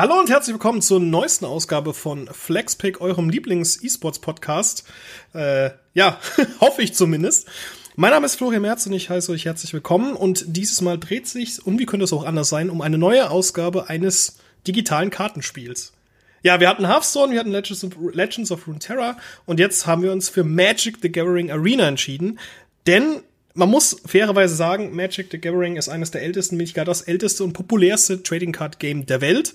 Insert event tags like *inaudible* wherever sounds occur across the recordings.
Hallo und herzlich willkommen zur neuesten Ausgabe von FlexPick, eurem Lieblings-E-Sports-Podcast. Äh, ja, *laughs* hoffe ich zumindest. Mein Name ist Florian Merz und ich heiße euch herzlich willkommen. Und dieses Mal dreht sich, und wie könnte es auch anders sein, um eine neue Ausgabe eines digitalen Kartenspiels. Ja, wir hatten Hearthstone, wir hatten Legends of, Legends of Runeterra und jetzt haben wir uns für Magic the Gathering Arena entschieden. Denn man muss fairerweise sagen, Magic the Gathering ist eines der ältesten, wenn nicht gar das älteste und populärste Trading Card Game der Welt.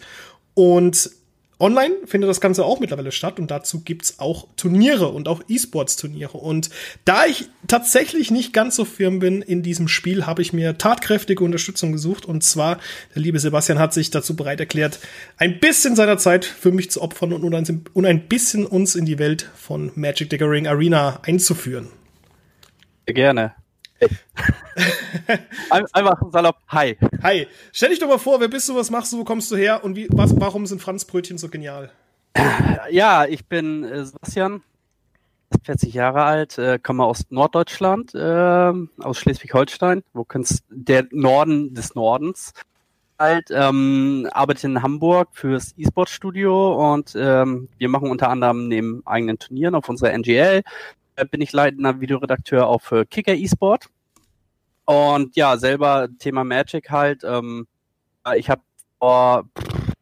Und online findet das Ganze auch mittlerweile statt und dazu gibt's auch Turniere und auch E-Sports-Turniere. Und da ich tatsächlich nicht ganz so firm bin in diesem Spiel, habe ich mir tatkräftige Unterstützung gesucht. Und zwar, der liebe Sebastian hat sich dazu bereit erklärt, ein bisschen seiner Zeit für mich zu opfern und, ein bisschen uns in die Welt von Magic the Arena einzuführen. Gerne. Einfach salopp, hi. Hi. Stell dich doch mal vor, wer bist du, was machst du, wo kommst du her und wie, was, warum sind Franzbrötchen so genial? Ja, ich bin äh, Sebastian, 40 Jahre alt, äh, komme aus Norddeutschland, äh, aus Schleswig-Holstein, wo kannst der Norden des Nordens. Halt, ähm, arbeite in Hamburg fürs E-Sport-Studio und ähm, wir machen unter anderem neben eigenen Turnieren auf unserer NGL bin ich leitender Videoredakteur auch für Kicker eSport. Und ja, selber Thema Magic halt. Ähm, ich habe vor pff,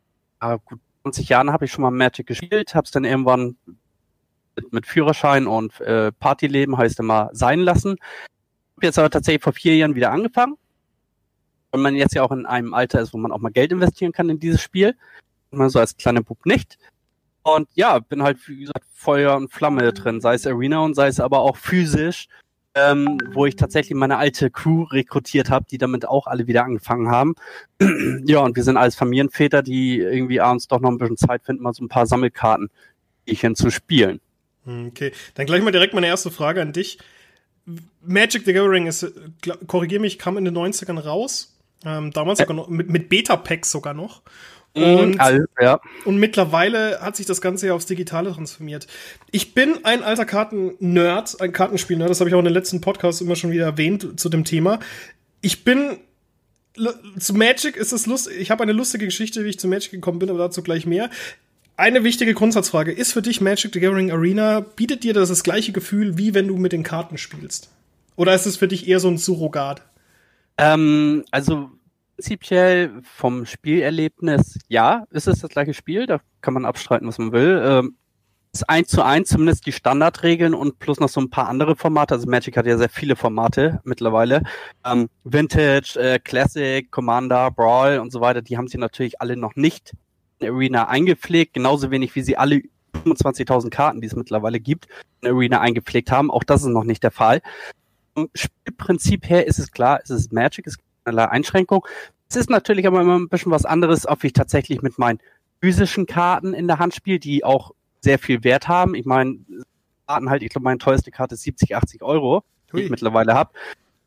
gut 20 Jahren habe ich schon mal Magic gespielt, habe es dann irgendwann mit, mit Führerschein und äh, Partyleben heißt immer sein lassen. Hab jetzt aber tatsächlich vor vier Jahren wieder angefangen. Wenn man jetzt ja auch in einem Alter ist, wo man auch mal Geld investieren kann in dieses Spiel. Und man so als kleiner Bub nicht. Und ja, bin halt, wie gesagt, Feuer und Flamme drin, sei es Arena und sei es aber auch physisch, ähm, wo ich tatsächlich meine alte Crew rekrutiert habe, die damit auch alle wieder angefangen haben. *clears throat* ja, und wir sind als Familienväter, die irgendwie abends doch noch ein bisschen Zeit finden, mal so ein paar Sammelkarten zu spielen. Hm, okay, dann gleich mal direkt meine erste Frage an dich. Magic the Gathering ist, korrigier mich, kam in den 90ern raus. Ähm, damals sogar noch, mit, mit Beta-Packs sogar noch. Mhm. Und, also, ja. und mittlerweile hat sich das Ganze ja aufs Digitale transformiert. Ich bin ein alter Karten-Nerd, ein Kartenspiel-Nerd, das habe ich auch in den letzten Podcasts immer schon wieder erwähnt zu dem Thema. Ich bin zu Magic ist es lustig. Ich habe eine lustige Geschichte, wie ich zu Magic gekommen bin, aber dazu gleich mehr. Eine wichtige Grundsatzfrage: Ist für dich Magic the Gathering Arena bietet dir das das gleiche Gefühl, wie wenn du mit den Karten spielst? Oder ist es für dich eher so ein Surrogat? Ähm, also prinzipiell vom Spielerlebnis, ja, ist es das gleiche Spiel, da kann man abstreiten, was man will. Ähm, ist eins zu eins zumindest die Standardregeln und plus noch so ein paar andere Formate. Also Magic hat ja sehr viele Formate mittlerweile. Ähm, Vintage, äh, Classic, Commander, Brawl und so weiter, die haben sie natürlich alle noch nicht in Arena eingepflegt, genauso wenig wie sie alle 25.000 Karten, die es mittlerweile gibt, in Arena eingepflegt haben. Auch das ist noch nicht der Fall. Vom Spielprinzip her ist es klar, es ist Magic, es keinerlei Einschränkung. Es ist natürlich aber immer ein bisschen was anderes, ob ich tatsächlich mit meinen physischen Karten in der Hand spiele, die auch sehr viel Wert haben. Ich meine, Karten halt, ich glaube, meine teuerste Karte ist 70, 80 Euro, die ich mittlerweile habe.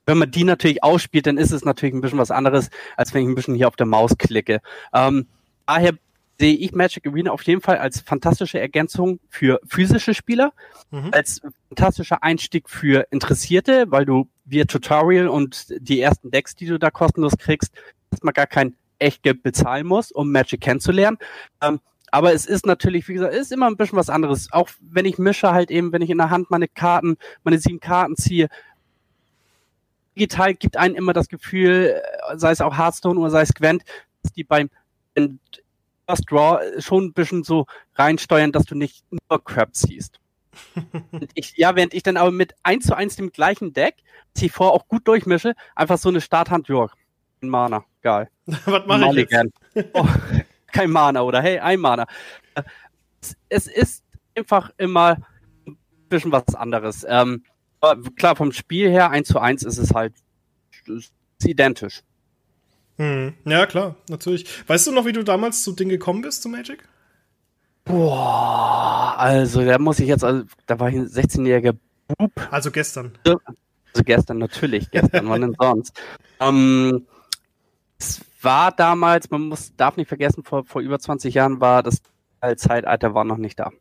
Wenn man die natürlich ausspielt, dann ist es natürlich ein bisschen was anderes, als wenn ich ein bisschen hier auf der Maus klicke. Ähm, daher sehe ich Magic Arena auf jeden Fall als fantastische Ergänzung für physische Spieler, mhm. als fantastischer Einstieg für Interessierte, weil du via Tutorial und die ersten Decks, die du da kostenlos kriegst, erstmal gar kein Echtgeld bezahlen musst, um Magic kennenzulernen. Ähm, aber es ist natürlich, wie gesagt, ist immer ein bisschen was anderes. Auch wenn ich mische halt eben, wenn ich in der Hand meine Karten, meine sieben Karten ziehe, digital gibt einen immer das Gefühl, äh, sei es auch Hearthstone oder sei es Gwent, dass die beim First Draw schon ein bisschen so reinsteuern, dass du nicht nur Crap siehst. *laughs* ich, ja, während ich dann aber mit 1 zu 1 dem gleichen Deck, C4 auch gut durchmische, einfach so eine Starthand, ja, Mana, geil. *laughs* Was mache ich jetzt? *laughs* Oh, kein Mana, oder hey, ein Mana. Es, ist einfach immer ein bisschen was anderes. Ähm, klar, vom Spiel her, 1 zu 1 ist es halt ist identisch. Hm. Ja, klar, natürlich. Weißt du noch, wie du damals zu Ding gekommen bist, zu Magic? Boah, also da muss ich jetzt, also, da war ich ein 16-jähriger Bub. Also gestern. Also gestern, natürlich, gestern, wann denn sonst? *laughs* Ähm, es war damals, man muss, darf nicht vergessen, vor, vor über 20 Jahren war das Zeitalter war noch nicht da.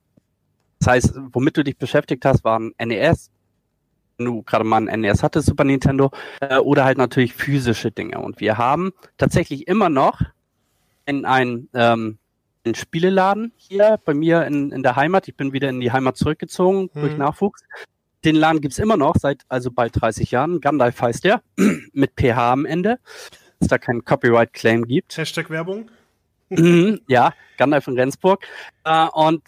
Das heißt, womit du dich beschäftigt hast, waren NES, wenn du gerade mal ein NES hattest, Super Nintendo, äh, oder halt natürlich physische Dinge. Und wir haben tatsächlich immer noch in ein ähm, einen Spieleladen hier bei mir in, in der Heimat. Ich bin wieder in die Heimat zurückgezogen mhm. durch Nachwuchs. Den Laden gibt's immer noch, seit also bald 30 Jahren. Gandalf heißt der, *clears throat* mit PH am Ende, dass da kein Copyright-Claim gibt. Hashtag Werbung. Mhm, ja, Gandalf in Rendsburg. Äh, und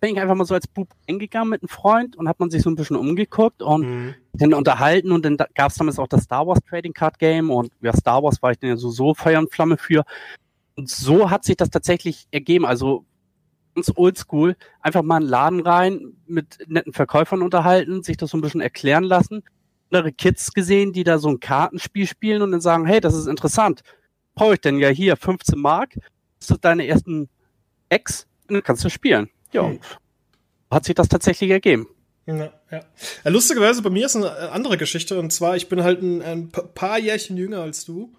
bin ich einfach mal so als Bub eingegangen mit einem Freund und hat man sich so ein bisschen umgeguckt und mhm. dann unterhalten und dann gab es damals auch das Star Wars Trading Card Game und ja, Star Wars war ich dann ja so, so Feuer und Flamme für. Und so hat sich das tatsächlich ergeben. Also ganz oldschool, einfach mal einen Laden rein, mit netten Verkäufern unterhalten, sich das so ein bisschen erklären lassen. Andere Kids gesehen, die da so ein Kartenspiel spielen und dann sagen, hey, das ist interessant. Brauche ich denn ja hier 15 Mark? Das ist deine ersten Ex und dann kannst du spielen. Ja, hm. hat sich das tatsächlich ergeben. Ja, ja. ja, lustigerweise, bei mir ist eine andere Geschichte. Und zwar, ich bin halt ein, ein paar Jährchen jünger als du.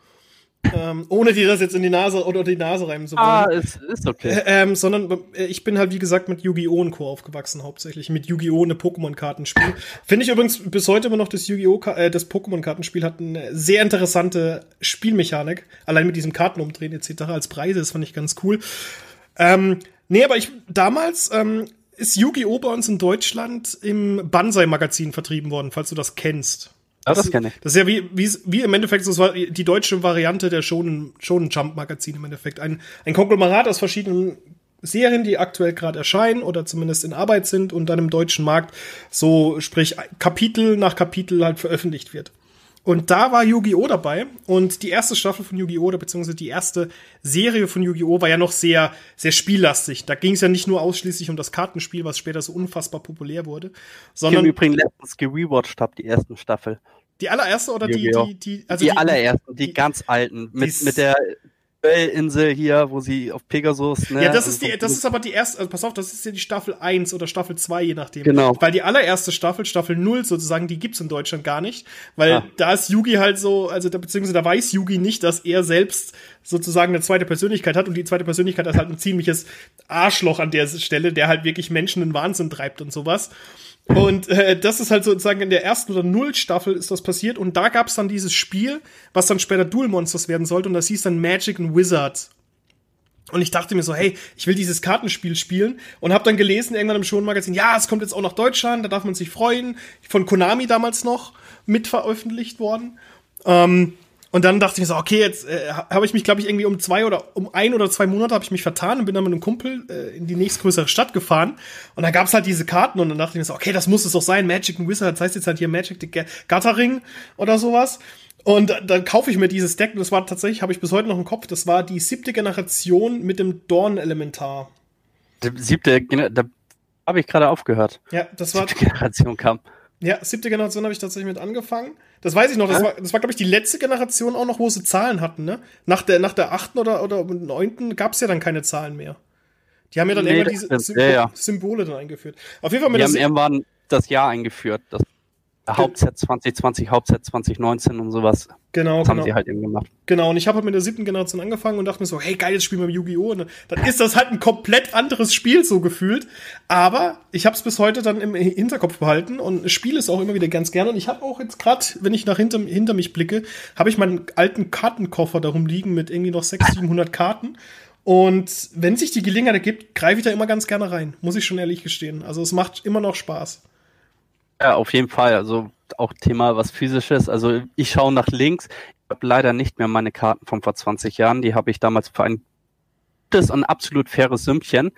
Ähm, ohne dir das jetzt in die Nase oder die Nase reimen zu wollen. Ah, ist, ist okay. Äh, ähm, sondern äh, ich bin halt, wie gesagt, mit Yu-Gi-Oh! und Co. aufgewachsen, hauptsächlich. Mit Yu-Gi-Oh! eine Pokémon-Kartenspiel. Finde ich übrigens bis heute immer noch das Yu-Gi-Oh! Äh, das Pokémon-Kartenspiel hat eine sehr interessante Spielmechanik. Allein mit diesem Kartenumdrehen etc. als Preise, das fand ich ganz cool. Ähm, nee, aber ich damals ähm, ist Yu-Gi-Oh! bei uns in Deutschland im Banzai-Magazin vertrieben worden, falls du das kennst. Das, das kenne ich. Das ist ja wie, wie, wie im Endeffekt, das war die deutsche Variante der Shonen, Shonen Jump Magazin im Endeffekt. Ein, ein Konglomerat aus verschiedenen Serien, die aktuell gerade erscheinen oder zumindest in Arbeit sind und dann im deutschen Markt so, sprich, Kapitel nach Kapitel halt veröffentlicht wird. Und da war Yu-Gi-Oh! dabei. Und die erste Staffel von Yu-Gi-Oh! oder beziehungsweise die erste Serie von Yu-Gi-Oh! war ja noch sehr, sehr spiellastig. Da ging es ja nicht nur ausschließlich um das Kartenspiel, was später so unfassbar populär wurde, sondern. Ich übrigens letztens gerewatcht habe, die ersten Staffel. Die allererste oder die, die, die, also die, die allerersten, die, die, ganz alten, mit, mit der Insel hier, wo sie auf Pegasus, ne? Ja, das ist die, das ist aber die erste, also pass auf, das ist ja die Staffel 1 oder Staffel 2, je nachdem. Genau. Weil die allererste Staffel, Staffel 0 sozusagen, die gibt's in Deutschland gar nicht. Weil ah. da ist Yugi halt so, also da, beziehungsweise da weiß Yugi nicht, dass er selbst sozusagen eine zweite Persönlichkeit hat und die zweite Persönlichkeit ist halt ein ziemliches Arschloch an der Stelle, der halt wirklich Menschen in Wahnsinn treibt und sowas. Und äh, das ist halt sozusagen in der ersten oder null Staffel ist das passiert. Und da gab es dann dieses Spiel, was dann später Duel Monsters werden sollte. Und das hieß dann Magic and Wizards. Und ich dachte mir so, hey, ich will dieses Kartenspiel spielen und habe dann gelesen irgendwann im Show-Magazin, ja, es kommt jetzt auch nach Deutschland, da darf man sich freuen. Von Konami damals noch mit veröffentlicht worden. Ähm, und dann dachte ich mir so, okay, jetzt äh, habe ich mich, glaube ich, irgendwie um zwei oder um ein oder zwei Monate habe ich mich vertan und bin dann mit einem Kumpel äh, in die nächstgrößere Stadt gefahren. Und da gab es halt diese Karten und dann dachte ich mir so, okay, das muss es doch sein, Magic and Wizard, das heißt jetzt halt hier Magic the Gathering oder sowas. Und dann kaufe ich mir dieses Deck und das war tatsächlich, habe ich bis heute noch im Kopf, das war die siebte Generation mit dem Dorn-Elementar. Die siebte, da habe ich gerade aufgehört. Ja, das war. Siebte Generation kam. Ja, siebte Generation habe ich tatsächlich mit angefangen. Das weiß ich noch. Das war, das war glaube ich, die letzte Generation auch noch, wo sie Zahlen hatten, ne? Nach der, nach der achten oder, oder neunten gab es ja dann keine Zahlen mehr. Die haben ja dann nee, irgendwann diese Symbo ja, ja. Symbole dann eingeführt. Auf jeden Fall mit Wir haben irgendwann das Jahr eingeführt, das Hauptset 2020, Hauptset 2019 und sowas. Genau, das genau. haben sie halt eben gemacht. Genau, und ich habe halt mit der siebten Generation angefangen und dachte mir so, hey, geil, jetzt spielen wir Yu-Gi-Oh! Und dann ist das halt ein komplett anderes Spiel so gefühlt. Aber ich habe es bis heute dann im Hinterkopf behalten und spiele es auch immer wieder ganz gerne. Und ich habe auch jetzt gerade, wenn ich nach hinter, hinter mich blicke, habe ich meinen alten Kartenkoffer darum liegen mit irgendwie noch 600, 700 Karten. Und wenn sich die Gelegenheit ergibt, greife ich da immer ganz gerne rein, muss ich schon ehrlich gestehen. Also es macht immer noch Spaß. Ja, auf jeden Fall. Also auch Thema was physisches. Also ich schaue nach links. Ich habe leider nicht mehr meine Karten von vor 20 Jahren. Die habe ich damals für ein gutes und absolut faires Sümmchen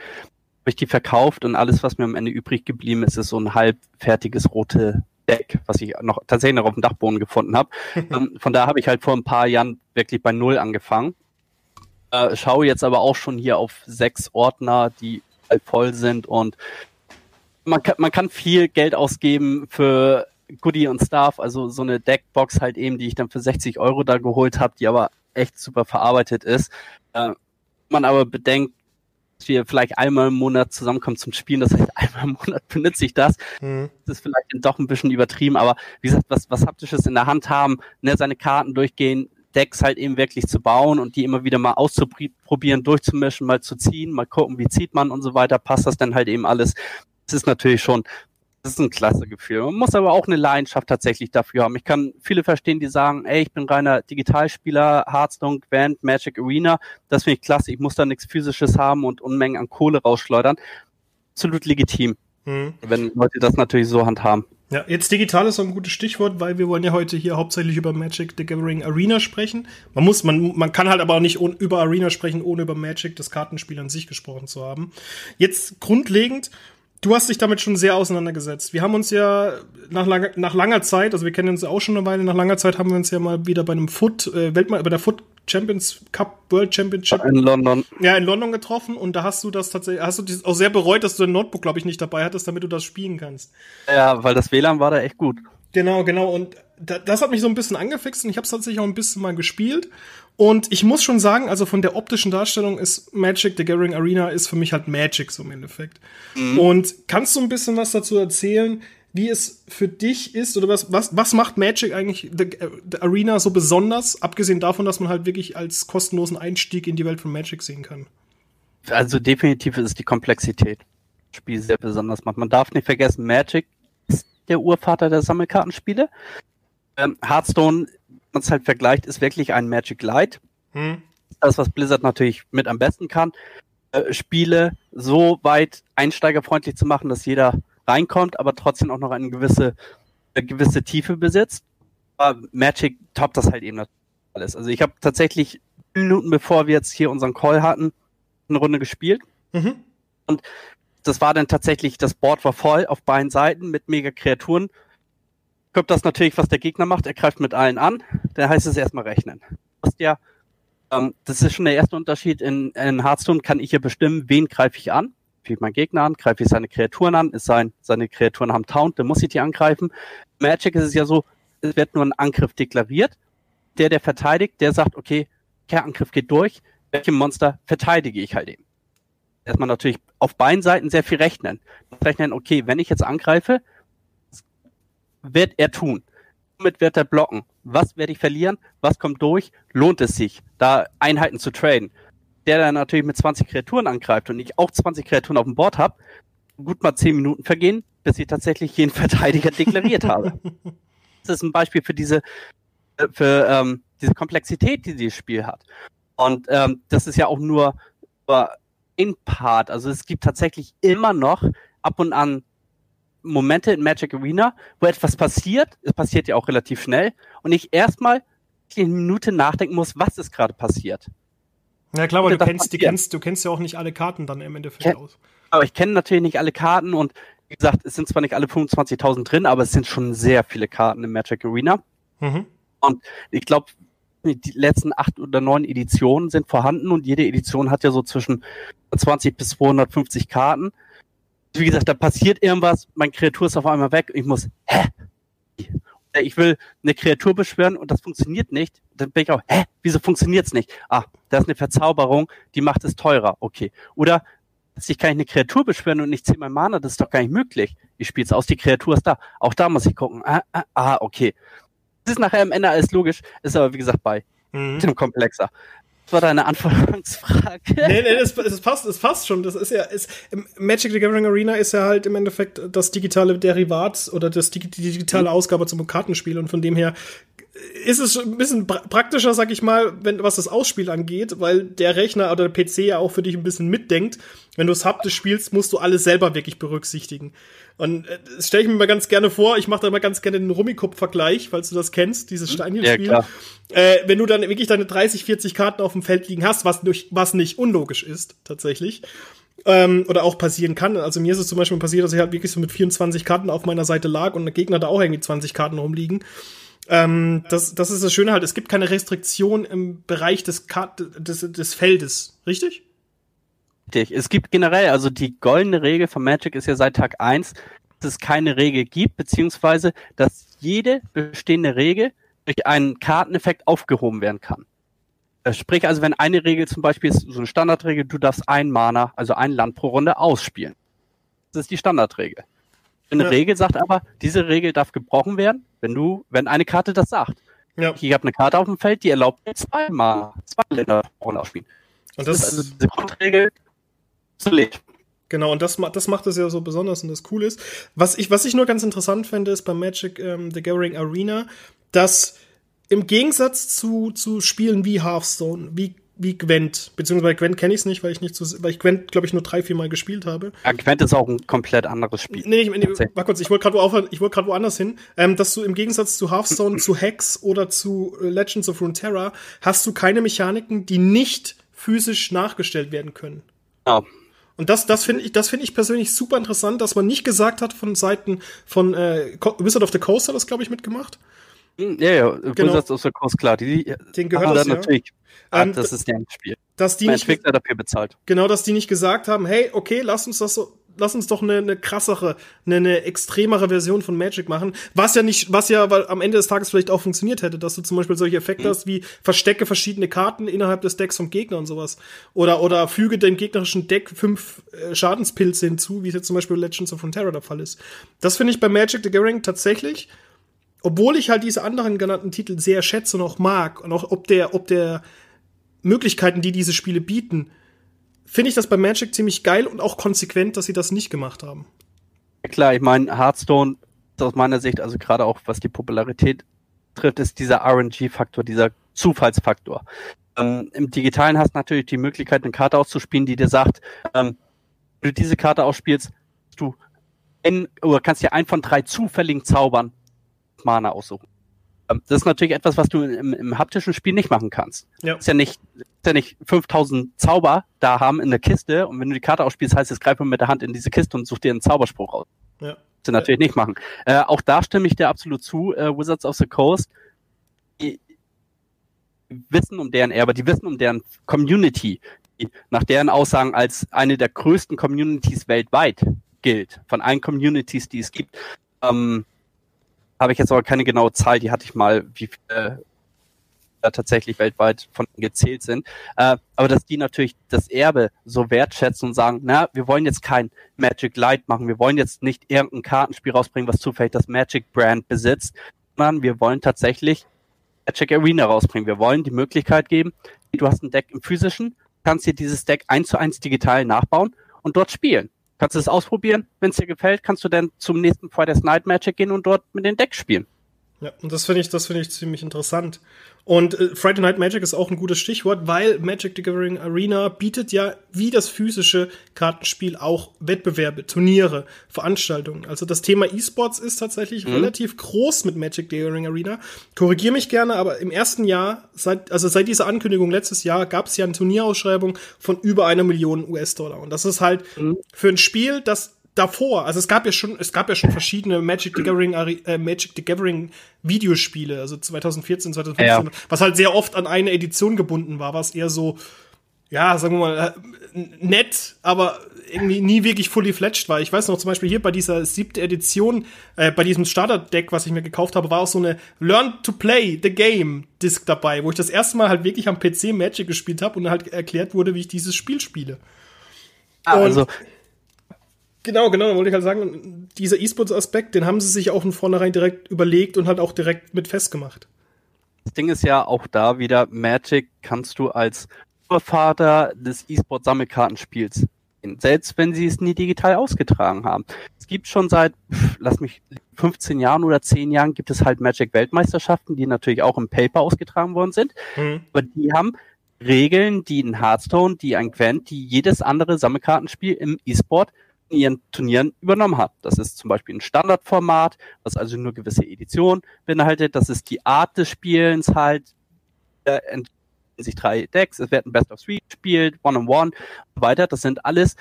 habe ich die verkauft und alles, was mir am Ende übrig geblieben ist, ist so ein halbfertiges rote Deck, was ich noch tatsächlich noch auf dem Dachboden gefunden habe. *laughs* Ähm, von da habe ich halt vor ein paar Jahren wirklich bei Null angefangen. Äh, schaue jetzt aber auch schon hier auf sechs Ordner, die halt voll sind und man kann, man kann viel Geld ausgeben für Goodie und Stuff, also so eine Deckbox halt eben, die ich dann für 60 Euro da geholt habe, die aber echt super verarbeitet ist. Äh, man aber bedenkt, dass wir vielleicht einmal im Monat zusammenkommen zum Spielen, das heißt, *laughs* einmal im Monat benutze ich das. Mhm. Das ist vielleicht doch ein bisschen übertrieben, aber wie gesagt, was, was Haptisches in der Hand haben, ne, seine Karten durchgehen, Decks halt eben wirklich zu bauen und die immer wieder mal auszuprobieren, durchzumischen, mal zu ziehen, mal gucken, wie zieht man und so weiter, passt das dann halt eben alles. Das ist natürlich schon Das ist ein klasse Gefühl. Man muss aber auch eine Leidenschaft tatsächlich dafür haben. Ich kann viele verstehen, die sagen, ey, ich bin reiner Digitalspieler, Hearthstone, Gwent, Magic Arena. Das finde ich klasse. Ich muss da nichts Physisches haben und Unmengen an Kohle rausschleudern. Absolut legitim, hm. wenn Leute das natürlich so handhaben. Ja, jetzt digital ist auch ein gutes Stichwort, weil wir wollen ja heute hier hauptsächlich über Magic the Gathering Arena sprechen. Man muss, man, man kann halt aber auch nicht über Arena sprechen, ohne über Magic, das Kartenspiel an sich gesprochen zu haben. Jetzt grundlegend, Du hast dich damit schon sehr auseinandergesetzt. Wir haben uns ja nach langer, nach langer Zeit, also wir kennen uns ja auch schon eine Weile, nach langer Zeit haben wir uns ja mal wieder bei einem Foot, äh, Weltme bei der Foot Champions Cup World Championship in London. Ja, in London getroffen und da hast du das tatsächlich, hast du auch sehr bereut, dass du dein Notebook, glaube ich, nicht dabei hattest, damit du das spielen kannst. Ja, weil das WLAN war da echt gut. Genau, genau. Und das hat mich so ein bisschen angefixt und ich habe es tatsächlich auch ein bisschen mal gespielt. Und ich muss schon sagen, also von der optischen Darstellung ist Magic, the Gathering Arena ist für mich halt Magic so im Endeffekt. Mhm. Und kannst du ein bisschen was dazu erzählen, wie es für dich ist oder was, was, was macht Magic eigentlich the, the Arena so besonders, abgesehen davon, dass man halt wirklich als kostenlosen Einstieg in die Welt von Magic sehen kann? Also definitiv ist es die Komplexität. Spiel sehr besonders macht. Man darf nicht vergessen, Magic ist der Urvater der Sammelkartenspiele. Ähm, Hearthstone man es halt vergleicht, ist wirklich ein Magic Light. Hm. Das, was Blizzard natürlich mit am besten kann, äh, Spiele so weit einsteigerfreundlich zu machen, dass jeder reinkommt, aber trotzdem auch noch eine gewisse, eine gewisse Tiefe besitzt. Aber Magic toppt das halt eben alles. Also ich habe tatsächlich Minuten bevor wir jetzt hier unseren Call hatten, eine Runde gespielt. Mhm. Und das war dann tatsächlich, das Board war voll auf beiden Seiten mit mega Kreaturen kommt das natürlich, was der Gegner macht. Er greift mit allen an. Dann heißt es erstmal rechnen. Ja, ähm, das ist schon der erste Unterschied. In, in Hearthstone kann ich ja bestimmen, wen greife ich an. Greife ich meinen Gegner an, greife ich seine Kreaturen an. Ist sein, seine Kreaturen haben Taunt, dann muss ich die angreifen. Magic ist es ja so, es wird nur ein Angriff deklariert. Der, der verteidigt, der sagt, okay, Kehrangriff geht durch. Welche Monster verteidige ich halt eben? Erstmal natürlich auf beiden Seiten sehr viel rechnen. Rechnen, okay, wenn ich jetzt angreife, wird er tun? Womit wird er blocken? Was werde ich verlieren? Was kommt durch? Lohnt es sich, da Einheiten zu traden? Der dann natürlich mit 20 Kreaturen angreift und ich auch 20 Kreaturen auf dem Board habe, gut mal 10 Minuten vergehen, bis ich tatsächlich jeden *laughs* Verteidiger deklariert habe. *laughs* Das ist ein Beispiel für diese, für ähm, diese Komplexität, die dieses Spiel hat. Und ähm, das ist ja auch nur, nur ein Part. Also es gibt tatsächlich immer noch ab und an Momente in Magic Arena, wo etwas passiert, es passiert ja auch relativ schnell, und ich erstmal eine Minute nachdenken muss, was ist gerade passiert. Ja klar, aber du kennst, du, kennst, du kennst ja auch nicht alle Karten dann im Endeffekt Ken aus. Aber ich kenne natürlich nicht alle Karten und wie gesagt, es sind zwar nicht alle 25.000 drin, aber es sind schon sehr viele Karten im Magic Arena. Mhm. Und ich glaube, die letzten acht oder neun Editionen sind vorhanden und jede Edition hat ja so zwischen 20 bis 250 Karten wie gesagt, da passiert irgendwas, mein Kreatur ist auf einmal weg, ich muss, hä? Ich will eine Kreatur beschwören und das funktioniert nicht. Dann bin ich auch, hä? Wieso funktioniert's nicht? Ah, da ist eine Verzauberung, die macht es teurer. Okay. Oder ich kann ich eine Kreatur beschwören und nicht zehnmal Mana, das ist doch gar nicht möglich. Ich spiele es aus, die Kreatur ist da. Auch da muss ich gucken. Ah, ah, ah okay. Das ist nachher am Ende alles logisch, ist aber wie gesagt bei mhm. dem komplexer. Das war deine Anfangsfrage. Nee, nee, es, es, passt, es passt schon. Das ist ja, es, Magic the Gathering Arena ist ja halt im Endeffekt das digitale Derivat oder das, die, die digitale Ausgabe zum Kartenspiel und von dem her ist es ein bisschen pra praktischer, sag ich mal, wenn, was das Ausspiel angeht, weil der Rechner oder der PC ja auch für dich ein bisschen mitdenkt. Wenn du es haptisch spielst, musst du alles selber wirklich berücksichtigen. Und äh, das stelle ich mir mal ganz gerne vor, ich mache da immer ganz gerne den Rummikub-Vergleich, falls du das kennst, dieses Steinchenspiel. Ja, äh, wenn du dann wirklich deine 30, 40 Karten auf dem Feld liegen hast, was, durch, was nicht unlogisch ist, tatsächlich. Ähm, oder auch passieren kann. Also mir ist es zum Beispiel passiert, dass ich halt wirklich so mit 24 Karten auf meiner Seite lag und der Gegner da auch irgendwie 20 Karten rumliegen. Ähm, das, das ist das Schöne halt, es gibt keine Restriktion im Bereich des, Kart des, des Feldes, richtig? Richtig. Es gibt generell, also die goldene Regel von Magic ist ja seit Tag 1, dass es keine Regel gibt, beziehungsweise dass jede bestehende Regel durch einen Karteneffekt aufgehoben werden kann. Äh, sprich also, wenn eine Regel zum Beispiel ist so eine Standardregel, du darfst ein Mana, also ein Land pro Runde ausspielen. Das ist die Standardregel. Eine ja. Regel sagt aber, diese Regel darf gebrochen werden, wenn du, wenn eine Karte das sagt. Ja. Ich habe eine Karte auf dem Feld, die erlaubt zweimal, zwei Länder ausspielen. Und das, das ist also diese Grundregel legt. Genau, und das, das macht es ja so besonders und das cool ist. Was ich, was ich nur ganz interessant finde, ist beim Magic ähm, The Gathering Arena, dass im Gegensatz zu, zu Spielen wie Hearthstone, wie wie Gwent, beziehungsweise Gwent kenne ich es nicht, weil ich nicht so, weil ich Gwent, glaube ich, nur drei, vier Mal gespielt habe. Ja, Gwent ist auch ein komplett anderes Spiel. Nee, ich, nee war kurz, ich wollte gerade wo ich wollte gerade woanders hin, ähm, dass du im Gegensatz zu Hearthstone, zu Hex oder zu äh, Legends of Runeterra hast du keine Mechaniken, die nicht physisch nachgestellt werden können. Ja. Und das, das finde ich, das finde ich persönlich super interessant, dass man nicht gesagt hat von Seiten von äh, Wizard of the Coast hat das, glaube ich, mitgemacht. Hm, ja, ja, genau. Wizards of the Coast, klar. Die, Den gehört das, ja. natürlich. Ähm, das ist deren Spiel. Dass die mein nicht, Entwickler dafür bezahlt. Genau, dass die nicht gesagt haben, hey, okay, lass uns das so, lass uns doch eine, eine krassere, eine, eine extremere Version von Magic machen. Was ja nicht, was ja weil am Ende des Tages vielleicht auch funktioniert hätte, dass du zum Beispiel solche Effekte mhm. hast wie verstecke verschiedene Karten innerhalb des Decks vom Gegner und sowas. Oder, oder füge dem gegnerischen Deck fünf äh, Schadenspilze hinzu, wie es jetzt zum Beispiel Legends of Frontera der Fall ist. Das finde ich bei Magic the Gathering tatsächlich obwohl ich halt diese anderen genannten Titel sehr schätze und auch mag und auch ob der, ob der Möglichkeiten, die diese Spiele bieten, finde ich das bei Magic ziemlich geil und auch konsequent, dass sie das nicht gemacht haben. Klar, ich meine, Hearthstone aus meiner Sicht, also gerade auch was die Popularität trifft, ist dieser RNG-Faktor, dieser Zufallsfaktor. Ähm, Im Digitalen hast du natürlich die Möglichkeit, eine Karte auszuspielen, die dir sagt, ähm, wenn du diese Karte ausspielst, du in, oder kannst dir einen von drei zufälligen Zaubern Mana aussuchen. Ähm, das ist natürlich etwas, was du im, im haptischen Spiel nicht machen kannst. Ja. Ist ja nicht, ist ja nicht 5000 Zauber da haben in der Kiste und wenn du die Karte ausspielst, heißt es, greif mal mit der Hand in diese Kiste und such dir einen Zauberspruch raus. Ja. Das natürlich ja. nicht machen. Äh, auch da stimme ich dir absolut zu. Äh, Wizards of the Coast, die wissen um deren Erbe, die wissen um deren Community, die nach deren Aussagen als eine der größten Communities weltweit gilt, von allen Communities, die es gibt. Ähm, habe ich jetzt aber keine genaue Zahl, die hatte ich mal, wie viele da tatsächlich weltweit von gezählt sind. Äh, aber dass die natürlich das Erbe so wertschätzen und sagen, na, wir wollen jetzt kein Magic Light machen, wir wollen jetzt nicht irgendein Kartenspiel rausbringen, was zufällig das Magic Brand besitzt, sondern wir wollen tatsächlich Magic Arena rausbringen. Wir wollen die Möglichkeit geben, du hast ein Deck im physischen, kannst dir dieses Deck eins zu eins digital nachbauen und dort spielen. Kannst du es ausprobieren. Wenn es dir gefällt, kannst du dann zum nächsten Friday's Night Magic gehen und dort mit den Decks spielen. Ja, und das finde ich, das finde ich ziemlich interessant. Und äh, Friday Night Magic ist auch ein gutes Stichwort, weil Magic the Gathering Arena bietet ja wie das physische Kartenspiel auch Wettbewerbe, Turniere, Veranstaltungen. Also das Thema E-Sports ist tatsächlich mhm. relativ groß mit Magic the Gathering Arena. Korrigiere mich gerne, aber im ersten Jahr, seit, also seit dieser Ankündigung letztes Jahr, gab es ja eine Turnierausschreibung von über einer Million US-Dollar. Und das ist halt mhm. für ein Spiel, das davor, also es gab ja schon, es gab ja schon verschiedene Magic the Gathering, äh, Magic the Gathering Videospiele, also 2014, 2015, ja. was halt sehr oft an eine Edition gebunden war, was eher so, ja, sagen wir mal, äh, nett, aber irgendwie nie wirklich fully fledged war. Ich weiß noch zum Beispiel hier bei dieser siebte Edition, äh, bei diesem Starter-Deck, was ich mir gekauft habe, war auch so eine Learn to Play the Game Disc dabei, wo ich das erste Mal halt wirklich am PC Magic gespielt habe und halt erklärt wurde, wie ich dieses Spiel spiele. Ah, also Genau, genau, wollte ich halt sagen, dieser E-Sports-Aspekt, den haben sie sich auch von vornherein direkt überlegt und halt auch direkt mit festgemacht. Das Ding ist ja auch da wieder, Magic kannst du als Urvater des E-Sport-Sammelkartenspiels selbst wenn sie es nie digital ausgetragen haben. Es gibt schon seit, lass mich, 15 Jahren oder 10 Jahren gibt es halt Magic-Weltmeisterschaften, die natürlich auch im Paper ausgetragen worden sind, mhm. aber die haben Regeln, die ein Hearthstone, die ein Gwent, die jedes andere Sammelkartenspiel im E-Sport ihren Turnieren übernommen hat. Das ist zum Beispiel ein Standardformat, was also nur gewisse Editionen beinhaltet. Das ist die Art des Spielens halt. Äh, sich drei Decks, es wird ein Best of Three gespielt, One-on-One -on -one und so weiter. Das sind alles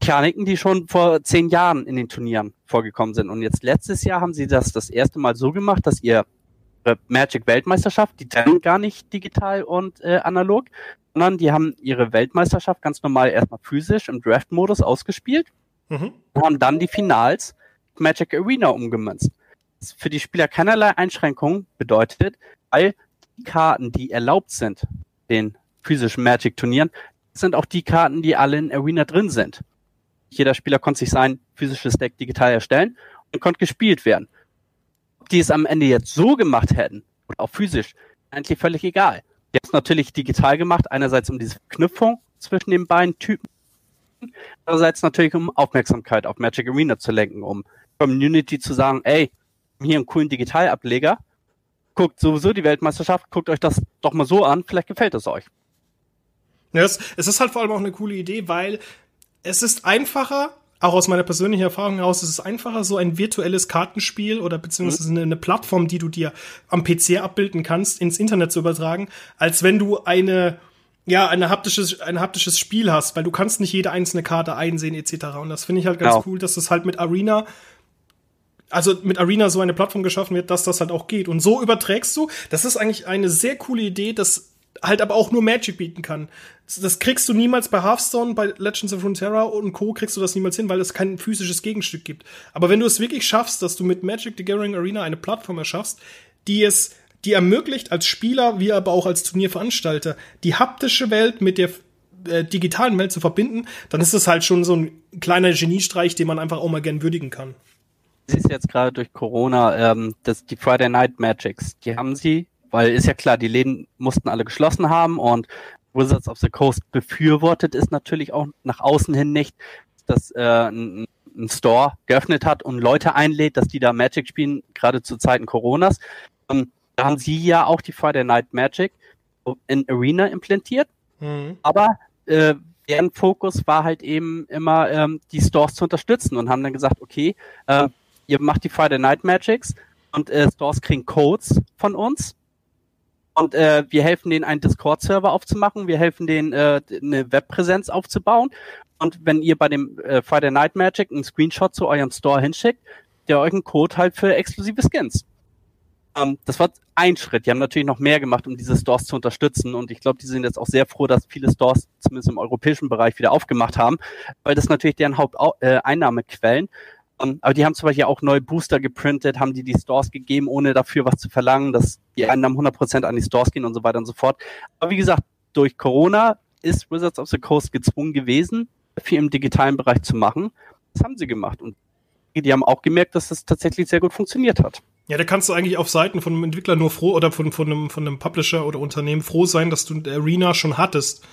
Mechaniken, die schon vor zehn Jahren in den Turnieren vorgekommen sind. Und jetzt letztes Jahr haben sie das das erste Mal so gemacht, dass ihr Magic Weltmeisterschaft, die trennen gar nicht digital und äh, analog, sondern die haben ihre Weltmeisterschaft ganz normal erstmal physisch im Draft-Modus ausgespielt mhm. und haben dann die Finals Magic Arena umgemünzt. Das für die Spieler keinerlei Einschränkungen bedeutet, weil die Karten, die erlaubt sind, den physischen Magic-Turnieren, sind auch die Karten, die alle in Arena drin sind. Jeder Spieler konnte sich sein physisches Deck digital erstellen und konnte gespielt werden. Ob die es am Ende jetzt so gemacht hätten, oder auch physisch, eigentlich völlig egal. Die haben es natürlich digital gemacht, einerseits um diese Verknüpfung zwischen den beiden Typen Andererseits natürlich, um Aufmerksamkeit auf Magic Arena zu lenken, um Community zu sagen, ey, hier einen coolen Digitalableger, guckt sowieso die Weltmeisterschaft, guckt euch das doch mal so an, vielleicht gefällt es euch. Ja, es ist halt vor allem auch eine coole Idee, weil es ist einfacher, auch aus meiner persönlichen Erfahrung heraus, es ist einfacher, so ein virtuelles Kartenspiel oder beziehungsweise mhm. eine, eine, Plattform, die du dir am PC abbilden kannst, ins Internet zu übertragen, als wenn du eine ja, eine haptisches, ein haptisches Spiel hast, weil du kannst nicht jede einzelne Karte einsehen etc. Und das finde ich halt ganz genau. cool, dass das halt mit Arena also mit Arena so eine Plattform geschaffen wird, dass das halt auch geht. Und so überträgst du, das ist eigentlich eine sehr coole Idee, das halt aber auch nur Magic bieten kann. Das kriegst du niemals bei Hearthstone, bei Legends of Runeterra und Co. kriegst du das niemals hin, weil es kein physisches Gegenstück gibt. Aber wenn du es wirklich schaffst, dass du mit Magic the Gathering Arena eine Plattform erschaffst, die es, die ermöglicht als Spieler, wie aber auch als Turnierveranstalter, die haptische Welt mit der äh, digitalen Welt zu verbinden, dann ist das halt schon so ein kleiner Geniestreich, den man einfach auch mal gern würdigen kann. Sie ist jetzt gerade durch Corona, ähm, das, die Friday Night Magics, die haben sie weil ist ja klar, die Läden mussten alle geschlossen haben und Wizards of the Coast befürwortet ist natürlich auch nach außen hin nicht, dass äh, ein, ein Store geöffnet hat und Leute einlädt, dass die da Magic spielen, gerade zu Zeiten Coronas. Ähm, da haben sie ja auch die Friday Night Magic in Arena implantiert, mhm. aber äh, deren Fokus war halt eben immer, ähm, die Stores zu unterstützen und haben dann gesagt, okay, äh, ihr macht die Friday Night Magics und äh, Stores kriegen Codes von uns und äh, wir helfen denen, einen Discord-Server aufzumachen. Wir helfen denen, äh, eine Webpräsenz aufzubauen. Und wenn ihr bei dem äh, Friday Night Magic einen Screenshot zu eurem Store hinschickt, der euch einen Code halt für exklusive Skins. Ähm, das war ein Schritt. Die haben natürlich noch mehr gemacht, um diese Stores zu unterstützen. Und ich glaube, die sind jetzt auch sehr froh, dass viele Stores zumindest im europäischen Bereich wieder aufgemacht haben, weil das natürlich deren Haupteinnahmequellen. Äh, ähm, aber die haben zum Beispiel auch neue Booster geprintet, haben die die Stores gegeben, ohne dafür was zu verlangen, dass die Einnahmen 100% an die Stores gehen und so weiter und so fort. Aber wie gesagt, durch Corona ist Wizards of the Coast gezwungen gewesen, viel im digitalen Bereich zu machen. Das haben sie gemacht und die haben auch gemerkt, dass das tatsächlich sehr gut funktioniert hat. Ja, da kannst du eigentlich auf Seiten von einem Entwickler nur froh oder von, von, einem, von einem Publisher oder Unternehmen froh sein, dass du Arena schon hattest.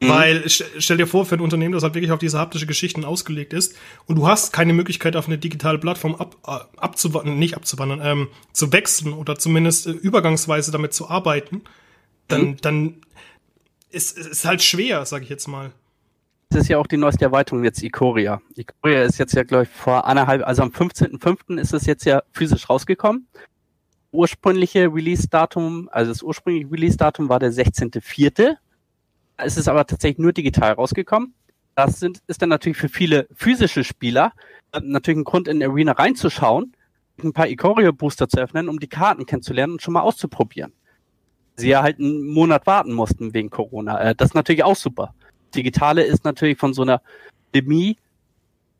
Mhm. Weil stell dir vor, für ein Unternehmen, das halt wirklich auf diese haptische Geschichten ausgelegt ist und du hast keine Möglichkeit, auf eine digitale Plattform ab, äh, abzuwandern, nicht abzuwandern, ähm, zu wechseln oder zumindest äh, übergangsweise damit zu arbeiten, dann, mhm. dann ist es halt schwer, sag ich jetzt mal. Das ist ja auch die neueste Erweiterung jetzt Ikoria. Ikoria ist jetzt ja, glaube ich, vor anderthalb, also am 15.05. ist es jetzt ja physisch rausgekommen. Ursprüngliche Release-Datum, also das ursprüngliche Release-Datum war der 16.04. Es ist aber tatsächlich nur digital rausgekommen. Das sind, ist dann natürlich für viele physische Spieler äh, natürlich ein Grund, in Arena reinzuschauen, ein paar Ikoria-Booster zu öffnen, um die Karten kennenzulernen und schon mal auszuprobieren. Sie ja halt einen Monat warten mussten wegen Corona. Äh, das ist natürlich auch super. Digitale ist natürlich von so einer Pandemie,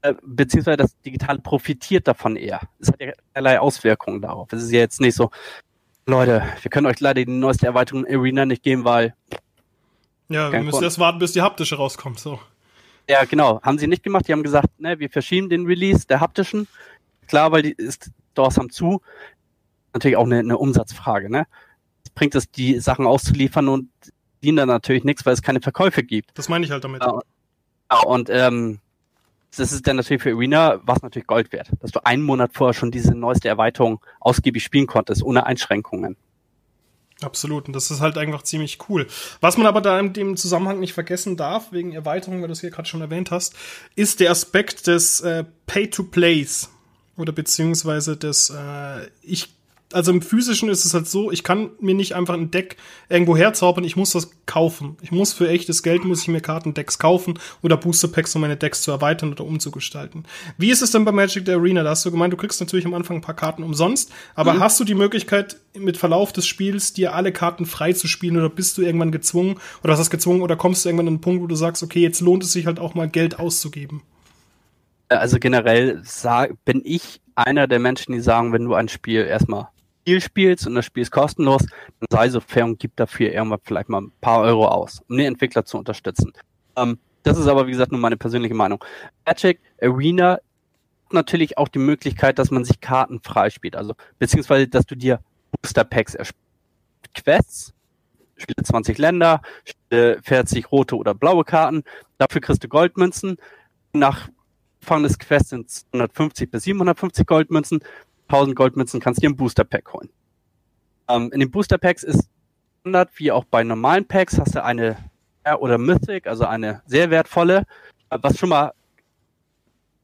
äh, beziehungsweise das Digitale profitiert davon eher. Es hat ja allerlei Auswirkungen darauf. Es ist ja jetzt nicht so, Leute, wir können euch leider die neueste Erweiterung Arena nicht geben, weil ja, wir müssen erst warten, bis die haptische rauskommt, so. Ja, genau. Haben sie nicht gemacht. Die haben gesagt, ne, wir verschieben den Release der haptischen. Klar, weil die Stores haben zu. Natürlich auch eine, eine Umsatzfrage, ne? Es bringt es, die Sachen auszuliefern und dienen dann natürlich nichts, weil es keine Verkäufe gibt. Das meine ich halt damit. Ja, und ähm, das ist dann natürlich für Arena was natürlich Gold wert, dass du einen Monat vorher schon diese neueste Erweiterung ausgiebig spielen konntest, ohne Einschränkungen. Absolut. Und das ist halt einfach ziemlich cool. Was man aber da in dem Zusammenhang nicht vergessen darf, wegen Erweiterung, weil du es hier gerade schon erwähnt hast, ist der Aspekt des äh, Pay-to-Plays. Oder beziehungsweise des, äh, ich also im physischen ist es halt so, ich kann mir nicht einfach ein Deck irgendwo herzaubern, ich muss das kaufen. Ich muss für echtes Geld muss ich mir Kartendecks kaufen oder Booster Packs, um meine Decks zu erweitern oder umzugestalten. Wie ist es denn bei Magic the Arena? Da hast du gemeint, du kriegst natürlich am Anfang ein paar Karten umsonst, aber mhm. hast du die Möglichkeit mit Verlauf des Spiels dir alle Karten frei zu spielen oder bist du irgendwann gezwungen oder hast du gezwungen oder kommst du irgendwann an einen Punkt, wo du sagst, okay, jetzt lohnt es sich halt auch mal Geld auszugeben? Also generell sag, bin ich einer der Menschen, die sagen, wenn du ein Spiel erstmal Spiel spielst und das Spiel ist kostenlos, dann sei so fair und gib dafür irgendwann vielleicht mal ein paar Euro aus, um den Entwickler zu unterstützen. Ähm, das ist aber, wie gesagt, nur meine persönliche Meinung. Magic Arena hat natürlich auch die Möglichkeit, dass man sich Karten freispielt, also beziehungsweise, dass du dir Booster Packs erspielst. Quests spiele 20 Länder, spiele 40 rote oder blaue Karten. Dafür kriegst du Goldmünzen. Nach Anfang des Quests sind 150 bis 750 Goldmünzen. 1000 Goldmünzen kannst du dir ein Booster Pack holen. Ähm, in den Booster Packs ist Standard, wie auch bei normalen Packs, hast du eine oder Mythic, also eine sehr wertvolle, was schon mal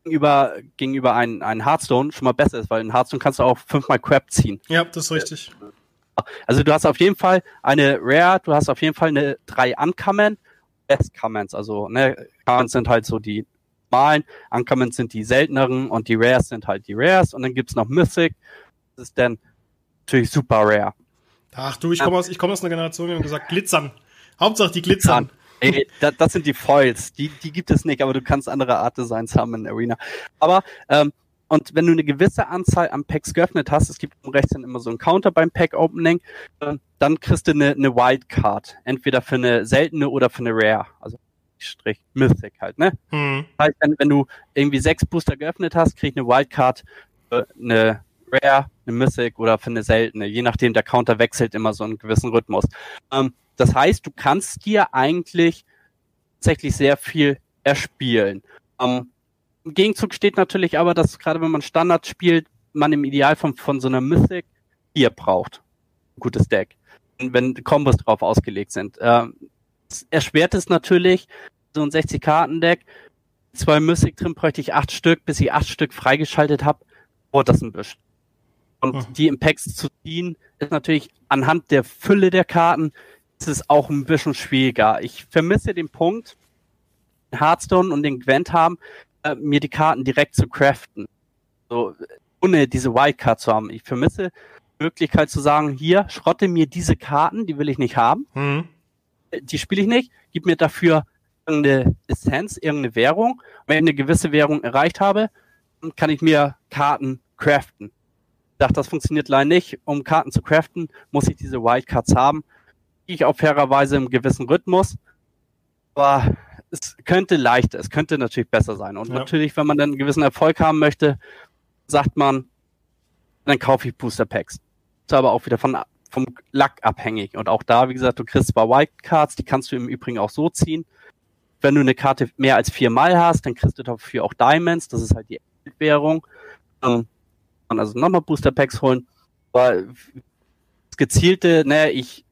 gegenüber, gegenüber einem, einem Hearthstone schon mal besser ist, weil in Hearthstone kannst du auch fünfmal Crap ziehen. Ja, das ist richtig. Also du hast auf jeden Fall eine Rare, du hast auf jeden Fall eine drei Uncommon, Best Commons, also ne, Commons sind halt so die normalen, Uncommons sind die selteneren und die Rares sind halt die Rares und dann gibt's noch Mythic, das ist dann natürlich super rare. Ach du, ich komme aus, ich komme aus einer Generation, die haben gesagt, glitzern. Hauptsache die glitzern. Ey, das, das sind die Foils. Die, die gibt es nicht, aber du kannst andere Art Designs haben in Arena. Aber, ähm, und wenn du eine gewisse Anzahl an Packs geöffnet hast, es gibt rechts dann immer so einen Counter beim Pack Opening, äh, dann kriegst du eine, eine Wildcard. Entweder für eine seltene oder für eine Rare. Also Strich Mythic halt, ne? Hm. Das heißt, wenn, wenn du irgendwie sechs Booster geöffnet hast, krieg ich eine Wildcard für eine Rare, eine Mythic oder für eine seltene. Je nachdem, der Counter wechselt immer so einen gewissen Rhythmus. Ähm, das heißt, du kannst dir eigentlich tatsächlich sehr viel erspielen. Ähm, Im Gegenzug steht natürlich aber, dass gerade wenn man Standard spielt, man im Ideal von, von so einer Mythic hier braucht. Ein gutes Deck. Wenn Kombos drauf ausgelegt sind. Ähm, erschwert es natürlich, so ein 60-Karten-Deck. Zwei Mythic drin bräuchte ich acht Stück, bis ich acht Stück freigeschaltet habe. Oh, das ein bisschen. Und mhm. die Impacts zu ziehen, ist natürlich anhand der Fülle der Karten ist es auch ein bisschen schwieriger. Ich vermisse den Punkt, Hearthstone und den Gwent haben, äh, mir die Karten direkt zu craften. So, ohne diese Wildcard zu haben. Ich vermisse die Möglichkeit zu sagen, hier, schrotte mir diese Karten, die will ich nicht haben. Mhm. Die spiele ich nicht, gib mir dafür irgendeine Essenz, irgendeine Währung. Und wenn ich eine gewisse Währung erreicht habe, dann kann ich mir Karten craften. Ich dachte, das funktioniert leider nicht. Um Karten zu craften, muss ich diese Wildcards haben ich auch fairerweise im gewissen Rhythmus. Aber es könnte leichter, es könnte natürlich besser sein. Und ja. natürlich, wenn man dann einen gewissen Erfolg haben möchte, sagt man, dann kaufe ich Booster Packs. Das ist aber auch wieder von, vom Lack abhängig. Und auch da, wie gesagt, du kriegst zwar Wildcards, die kannst du im Übrigen auch so ziehen. Wenn du eine Karte mehr als viermal hast, dann kriegst du dafür auch Diamonds, das ist halt die Währung. Dann kann also nochmal Booster Packs holen. Aber das gezielte, naja, ich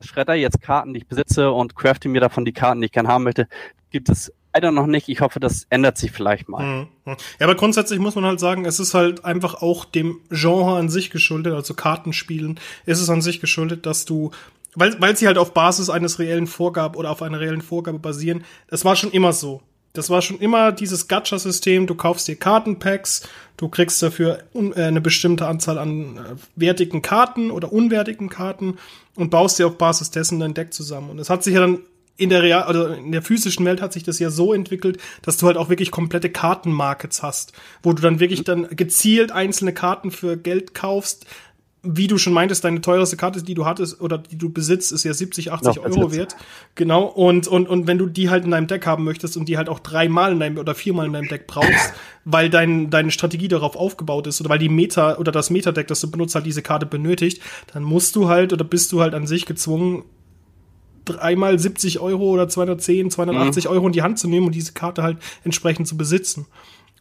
Schredder jetzt Karten, die ich besitze und crafte mir davon die Karten, die ich gerne haben möchte, gibt es leider noch nicht. Ich hoffe, das ändert sich vielleicht mal. Mhm. Ja, aber grundsätzlich muss man halt sagen, es ist halt einfach auch dem Genre an sich geschuldet, also Kartenspielen ist es an sich geschuldet, dass du weil, weil sie halt auf Basis eines reellen Vorgabe oder auf einer reellen Vorgabe basieren. Das war schon immer so. Das war schon immer dieses Gacha-System. Du kaufst dir Kartenpacks, du kriegst dafür äh, eine bestimmte Anzahl an äh, wertigen Karten oder unwertigen Karten und baust dir auf Basis dessen dein Deck zusammen. Und es hat sich ja dann in der Real oder in der physischen Welt hat sich das ja so entwickelt, dass du halt auch wirklich komplette Kartenmarkets hast, wo du dann wirklich dann gezielt einzelne Karten für Geld kaufst, wie du schon meintest, deine teuerste Karte, die du hattest oder die du besitzt, ist ja 70, 80 Noch, Euro wert. Genau. Und, und, und wenn du die halt in deinem Deck haben möchtest und die halt auch dreimal in deinem oder viermal in deinem Deck brauchst, weil dein, deine Strategie darauf aufgebaut ist oder weil die Meta oder das Meta-Deck, das du benutzt, halt diese Karte benötigt, dann musst du halt oder bist du halt an sich gezwungen, dreimal 70 Euro oder 210, 280 mhm. Euro in die Hand zu nehmen und diese Karte halt entsprechend zu besitzen.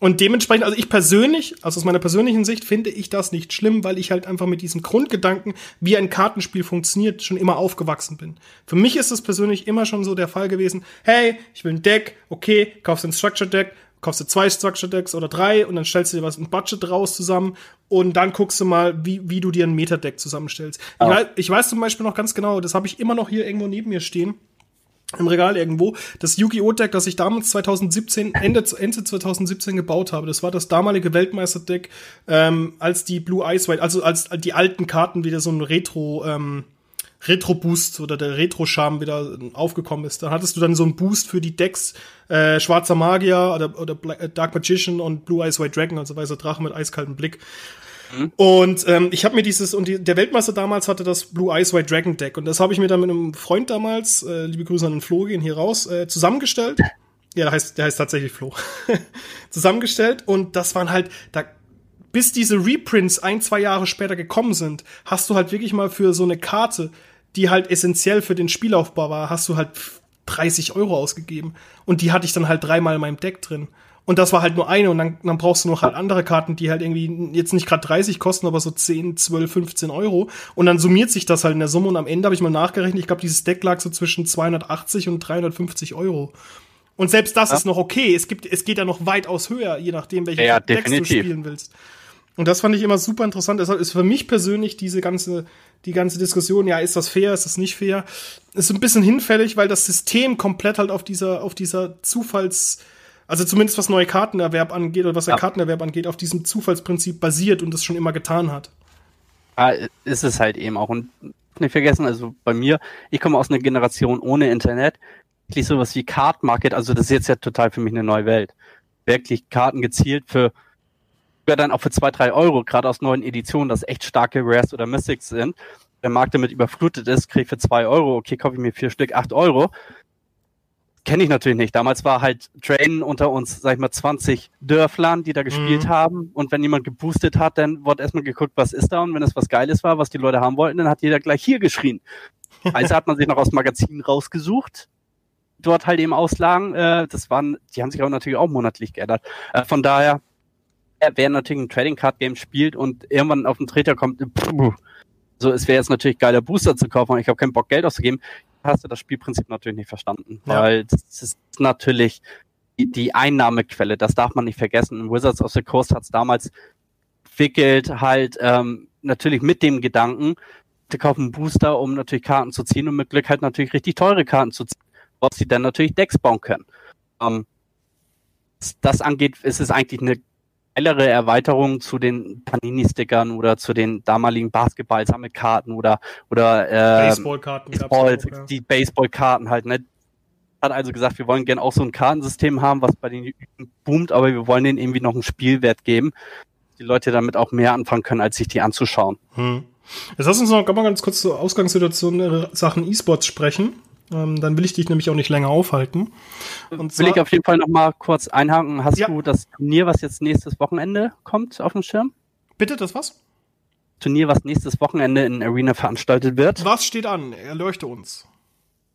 Und dementsprechend, also ich persönlich, also aus meiner persönlichen Sicht, finde ich das nicht schlimm, weil ich halt einfach mit diesem Grundgedanken, wie ein Kartenspiel funktioniert, schon immer aufgewachsen bin. Für mich ist es persönlich immer schon so der Fall gewesen, hey, ich will ein Deck, okay, kaufst ein Structure Deck, kaufst du zwei Structure Decks oder drei und dann stellst du dir was ein Budget raus zusammen und dann guckst du mal, wie, wie du dir ein Meta-Deck zusammenstellst. Oh. Ich, weiß, ich weiß zum Beispiel noch ganz genau, das habe ich immer noch hier irgendwo neben mir stehen im Regal irgendwo. Das Yu-Gi-Oh! Deck, das ich damals 2017, Ende, Ende 2017 gebaut habe. Das war das damalige Weltmeister-Deck, ähm, als die Blue Eyes White, also als die alten Karten wieder so ein Retro, ähm, Retro-Boost oder der Retro-Charme wieder aufgekommen ist. Da hattest du dann so einen Boost für die Decks äh, Schwarzer Magier oder, oder Black, äh, Dark Magician und Blue Eyes White Dragon, also weißer Drache mit eiskaltem Blick. Mhm. Und ähm, ich habe mir dieses, und die, der Weltmeister damals hatte das Blue Eyes White Dragon Deck. Und das habe ich mir dann mit einem Freund damals, äh, liebe Grüße an den Flo, gehen hier raus, äh, zusammengestellt. Ja, der heißt, der heißt tatsächlich Flo. *laughs* zusammengestellt. Und das waren halt, da, bis diese Reprints ein, zwei Jahre später gekommen sind, hast du halt wirklich mal für so eine Karte die halt essentiell für den Spielaufbau war, hast du halt 30 Euro ausgegeben. Und die hatte ich dann halt dreimal in meinem Deck drin. Und das war halt nur eine und dann, dann brauchst du noch halt andere Karten, die halt irgendwie jetzt nicht gerade 30 kosten, aber so 10, 12, 15 Euro. Und dann summiert sich das halt in der Summe und am Ende habe ich mal nachgerechnet, ich glaube, dieses Deck lag so zwischen 280 und 350 Euro. Und selbst das ja. ist noch okay. Es gibt, es geht ja noch weitaus höher, je nachdem, welche ja, Decks definitiv. du spielen willst. Und das fand ich immer super interessant. Deshalb ist für mich persönlich diese ganze, die ganze Diskussion, ja, ist das fair, ist das nicht fair, ist ein bisschen hinfällig, weil das System komplett halt auf dieser, auf dieser Zufalls, also zumindest was neue Kartenerwerb angeht oder was der ja. Kartenerwerb angeht, auf diesem Zufallsprinzip basiert und das schon immer getan hat. Ja, ist es halt eben auch. Und nicht vergessen, also bei mir, ich komme aus einer Generation ohne Internet, wirklich sowas wie Card Market, also das ist jetzt ja total für mich eine neue Welt. Wirklich Karten gezielt für sogar dann auch für zwei, drei Euro, gerade aus neuen Editionen, das echt starke Rares oder Mystics sind. Der Markt damit überflutet ist, kriege ich für zwei Euro, okay, kaufe ich mir vier Stück, acht Euro. Kenne ich natürlich nicht. Damals war halt Train unter uns, sag ich mal, 20 Dörflern, die da gespielt mhm. haben. Und wenn jemand geboostet hat, dann wurde erstmal geguckt, was ist da. Und wenn es was Geiles war, was die Leute haben wollten, dann hat jeder gleich hier geschrien. *laughs* Also hat man sich noch aus Magazinen rausgesucht, dort halt eben auslagen. Äh, das waren, die haben sich aber natürlich auch monatlich geändert. Äh, von daher, wer natürlich ein Trading Card Game spielt und irgendwann auf den Treter kommt, pff, so es wäre jetzt natürlich geiler Booster zu kaufen und ich habe keinen Bock Geld auszugeben, hast du das Spielprinzip natürlich nicht verstanden, ja. weil das ist natürlich die, die Einnahmequelle, das darf man nicht vergessen. Wizards of the Coast hat es damals entwickelt, halt ähm, natürlich mit dem Gedanken, wir kaufen Booster, um natürlich Karten zu ziehen und mit Glück halt natürlich richtig teure Karten zu ziehen, woraus sie dann natürlich Decks bauen können. Ähm, das angeht, ist es eigentlich eine geilere Erweiterung zu den Panini-Stickern oder zu den damaligen Basketball-Sammelkarten oder oder äh, Baseballkarten, Baseball, auch, ja. die Baseballkarten halt. Ne? Hat also gesagt, wir wollen gerne auch so ein Kartensystem haben, was bei den boomt, aber wir wollen denen irgendwie noch einen Spielwert geben, die Leute damit auch mehr anfangen können, als sich die anzuschauen. Hm. Jetzt lass uns noch mal ganz kurz zur Ausgangssituation Sachen E-Sports sprechen. Ähm, dann will ich dich nämlich auch nicht länger aufhalten. Und will ich auf jeden Fall noch mal kurz einhaken. Hast ja. du das Turnier, was jetzt nächstes Wochenende kommt, auf dem Schirm? Bitte, das was? Turnier, was nächstes Wochenende in Arena veranstaltet wird. Was steht an? Erleuchte uns.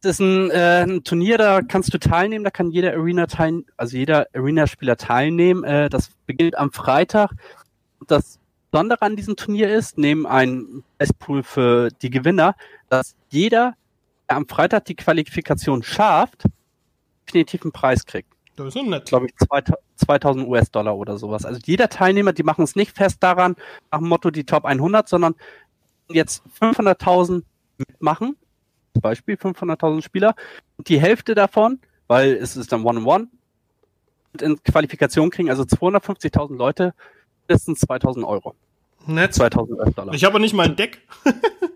Das ist ein, äh, ein Turnier, da kannst du teilnehmen, da kann jeder Arena teilnehmen, also jeder Arena-Spieler teilnehmen. Äh, das beginnt am Freitag. Das Besondere an diesem Turnier ist, neben einem Bestpool für die Gewinner, dass jeder am Freitag die Qualifikation schafft, definitiv einen Preis kriegt. Das ist nett. Glaube ich, 2000 US-Dollar oder sowas. Also jeder Teilnehmer, die machen es nicht fest daran, nach dem Motto die Top 100, sondern jetzt 500.000 mitmachen. Zum Beispiel 500.000 Spieler. Und die Hälfte davon, weil es ist dann One-on-One, in Qualifikation kriegen, also 250.000 Leute, mindestens 2000 Euro. Nett. 2000 US-Dollar. Ich habe nicht mal ein Deck. *laughs*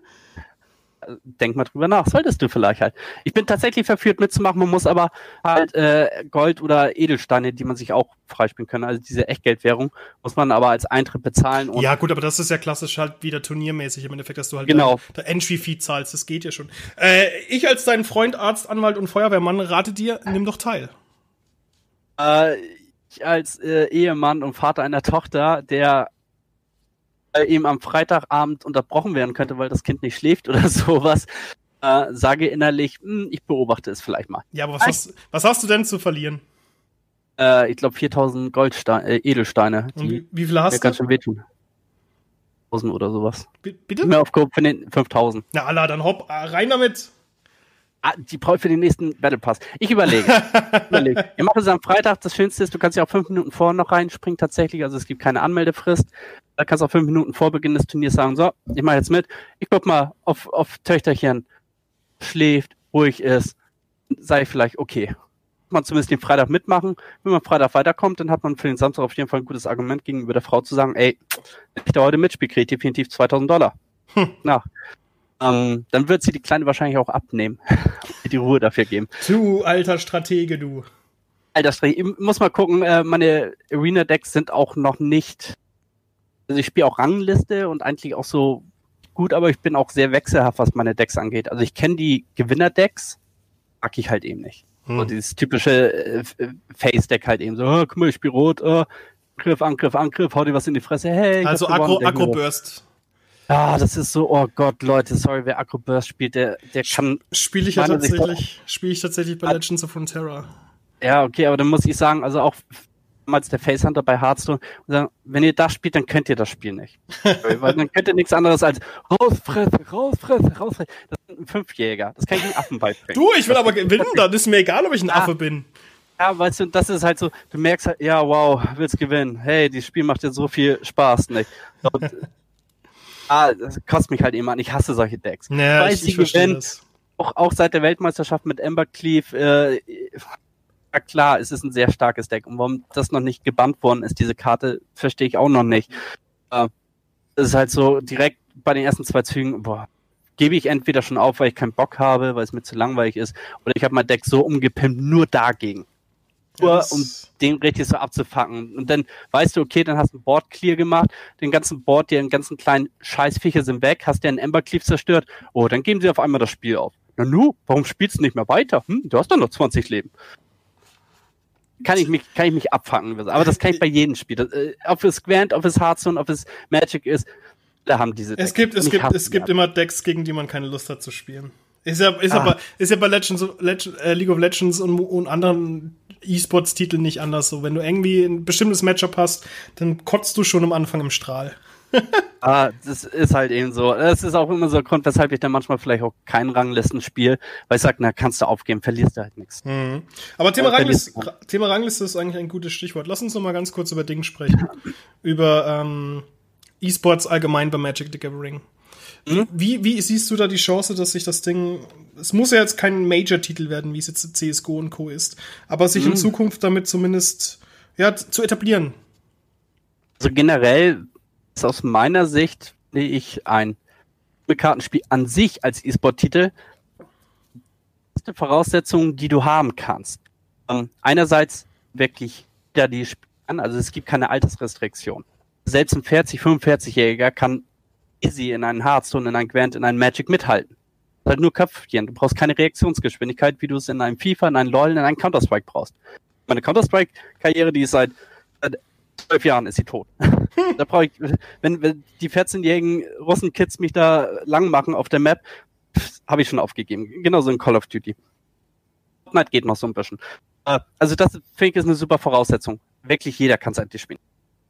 denk mal drüber nach. Solltest du vielleicht halt. Ich bin tatsächlich verführt mitzumachen, man muss aber halt äh, Gold oder Edelsteine, die man sich auch freispielen kann, also diese Echtgeldwährung, muss man aber als Eintritt bezahlen. ja gut, aber das ist ja klassisch halt wieder turniermäßig im Endeffekt, dass du halt genau. der Entry-Fee zahlst, das geht ja schon. Äh, ich als dein Freund, Arzt, Anwalt und Feuerwehrmann rate dir, nimm doch teil. Äh, ich als äh, Ehemann und Vater einer Tochter, der eben am Freitagabend unterbrochen werden könnte, weil das Kind nicht schläft oder *laughs* sowas, äh, sage innerlich, hm, ich beobachte es vielleicht mal. Ja, aber was, hast, was hast du denn zu verlieren? Äh, ich glaube 4000 Goldsteine, äh, Edelsteine. Die wie, wie viele hast du? ganz schön wehtun. 1000 oder sowas. B bitte? Mehr auf für den 5000. Na, Allah, dann hopp, äh, rein damit. Ah, die brauche ich für den nächsten Battle Pass. Ich überlege. *laughs* überlege. Wir machen es am Freitag. Das Schönste ist, du kannst ja auch fünf Minuten vorher noch reinspringen tatsächlich. Also es gibt keine Anmeldefrist. Da kannst du auch fünf Minuten vor Beginn des Turniers sagen, so, ich mache jetzt mit. Ich guck mal auf, auf Töchterchen. Schläft, ruhig ist. Sei vielleicht okay. Man zumindest den Freitag mitmachen. Wenn man Freitag weiterkommt, dann hat man für den Samstag auf jeden Fall ein gutes Argument gegenüber der Frau zu sagen, ey, wenn ich da heute mitspiele, kriege ich definitiv 2000 Dollar. Hm. Na, ähm, dann wird sie die Kleine wahrscheinlich auch abnehmen. *laughs* die Ruhe dafür geben. Du alter Stratege, du. Alter Stratege. Ich muss mal gucken, äh, meine Arena-Decks sind auch noch nicht. Also ich spiele auch Rangliste und eigentlich auch so gut, aber ich bin auch sehr wechselhaft, was meine Decks angeht. Also ich kenne die Gewinner-Decks, mag ich halt eben nicht. Hm. So dieses typische äh, Face-Deck halt eben so, oh, guck mal, ich spiele rot, oh, Angriff, Angriff, Angriff, hau dir was in die Fresse, hey. Also Agro, Agro Burst. Ah, das ist so, oh Gott, Leute, sorry, wer Acro Burst spielt, der, der kann. Spiele ich ja tatsächlich, spiele ich tatsächlich bei Legends of Frontera. Ja, okay, aber dann muss ich sagen, also auch damals der Facehunter bei Hearthstone, sagen, wenn ihr das spielt, dann könnt ihr das Spiel nicht. Weil dann könnt ihr nichts anderes als rausfressen, rausfressen, rausfressen. Das sind ein Fünfjäger. Das kann ich einem Affen beibringen. Du, ich will aber gewinnen, dann ist mir egal, ob ich ein Affe bin. Ja, weißt du, das ist halt so, du merkst halt, ja, wow, willst gewinnen. Hey, dieses Spiel macht dir so viel Spaß, nicht? Und, *laughs* ah, das kostet mich halt immer an. Ich hasse solche Decks. Naja, ich, ich verstehe das. Auch, auch seit der Weltmeisterschaft mit Embercleave, äh, ja klar, es ist ein sehr starkes Deck. Und warum das noch nicht gebannt worden ist, diese Karte, verstehe ich auch noch nicht. Äh, es ist halt so direkt bei den ersten zwei Zügen, boah, gebe ich entweder schon auf, weil ich keinen Bock habe, weil es mir zu langweilig ist, oder ich habe mein Deck so umgepimpt, nur dagegen. Nur ja, um den richtig so abzufacken. Und dann weißt du, okay, dann hast du ein Board clear gemacht, den ganzen Board, die ganzen kleinen Scheißviecher sind weg, hast dir einen Ember Cleave zerstört. Oh, dann geben sie auf einmal das Spiel auf. Na nu, warum spielst du nicht mehr weiter? Hm, du hast doch noch 20 Leben kann ich mich, kann ich mich abfangen. Aber das kann ich bei jedem Spiel. Das, äh, ob es Gwent, ob es Hearthstone, ob es Magic ist, da haben diese. Decks. Es gibt, es gibt, es gibt immer Decks, gegen die man keine Lust hat zu spielen. Ist ja, ist, ah. aber, ist ja bei Legends, Legend, äh, League of Legends und, und anderen E-Sports-Titeln nicht anders so. Wenn du irgendwie ein bestimmtes Matchup hast, dann kotzt du schon am Anfang im Strahl. *laughs* ah, das ist halt eben so. Das ist auch immer so ein Grund, weshalb ich dann manchmal vielleicht auch kein Ranglistenspiel, weil ich sage, na, kannst du aufgeben, verlierst du halt nichts. Mhm. Aber Thema, Rangliste, Thema Rangliste ist eigentlich ein gutes Stichwort. Lass uns noch mal ganz kurz über Dinge sprechen. über ähm, E-Sports allgemein bei Magic the Gathering. Mhm. Wie, wie siehst du da die Chance, dass sich das Ding, es muss ja jetzt kein Major-Titel werden, wie es jetzt CSGO und Co. ist, aber sich mhm. in Zukunft damit zumindest ja, zu etablieren? Also generell ist aus meiner Sicht, sehe ich ein Kartenspiel an sich als E-Sport-Titel die Voraussetzung, die du haben kannst. Ähm, einerseits wirklich da die an, also es gibt keine Altersrestriktion. Selbst ein 40, 45-Jähriger kann easy in einen Hearthstone, in einen Gwent, in einen Magic mithalten. Halt nur Köpfchen. Du brauchst keine Reaktionsgeschwindigkeit, wie du es in einem FIFA, in einem LoL, in einem Counter-Strike brauchst. Meine Counter-Strike-Karriere, die ist seit, seit zwölf Jahren ist sie tot. *laughs* da brauche ich, wenn, wenn die 14-jährigen Russen-Kids mich da lang machen auf der Map, habe ich schon aufgegeben. Genauso in Call of Duty. Fortnite geht noch so ein bisschen. Äh, also das finde ich ist eine super Voraussetzung. Wirklich jeder kann es eigentlich spielen.